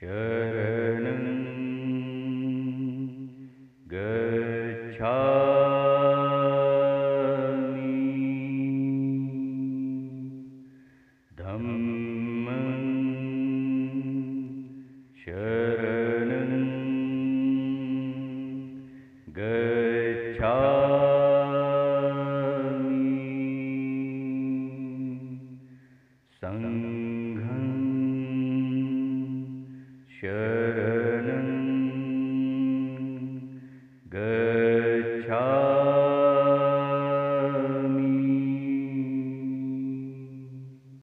शरणं गच्छामि। धम्मं शरणं गच्छामि। सङ्घं शरण गच्छा